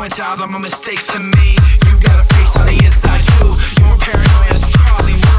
point out all my mistakes to me. You got a face on the inside too. Your paranoia is probably.